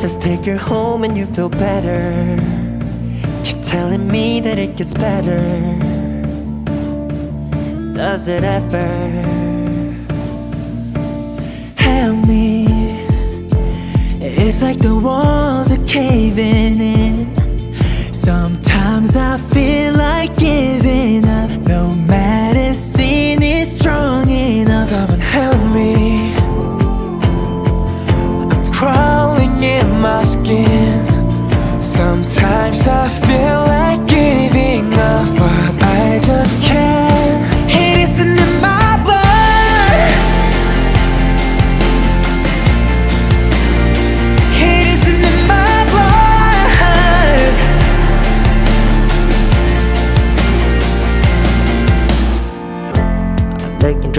Just take her home and you feel better. Keep telling me that it gets better. Does it ever? Help me. It's like the walls are caving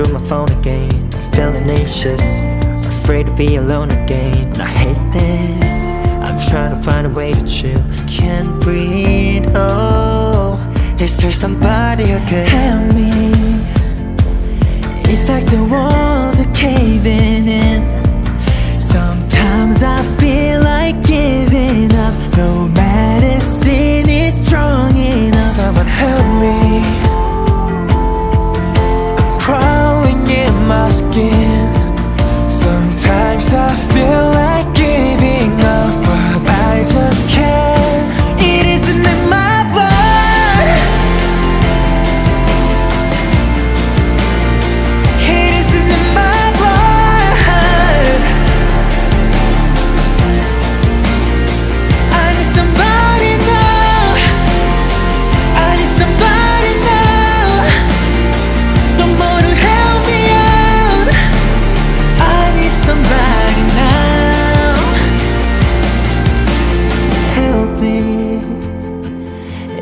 through my phone again, feeling anxious, afraid to be alone again. I hate this. I'm trying to find a way to chill, can't breathe. Oh, is there somebody who could help me? It's like the walls are caving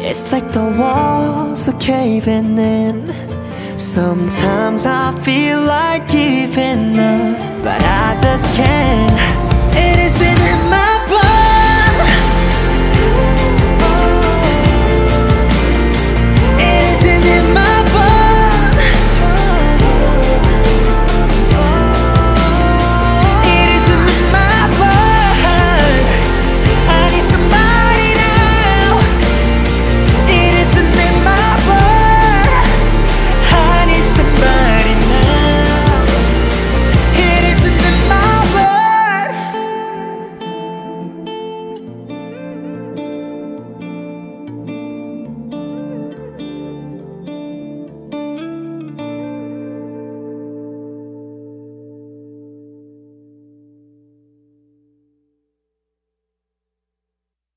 It's like the walls are caving in. Sometimes I feel like giving up, but I just can't. It isn't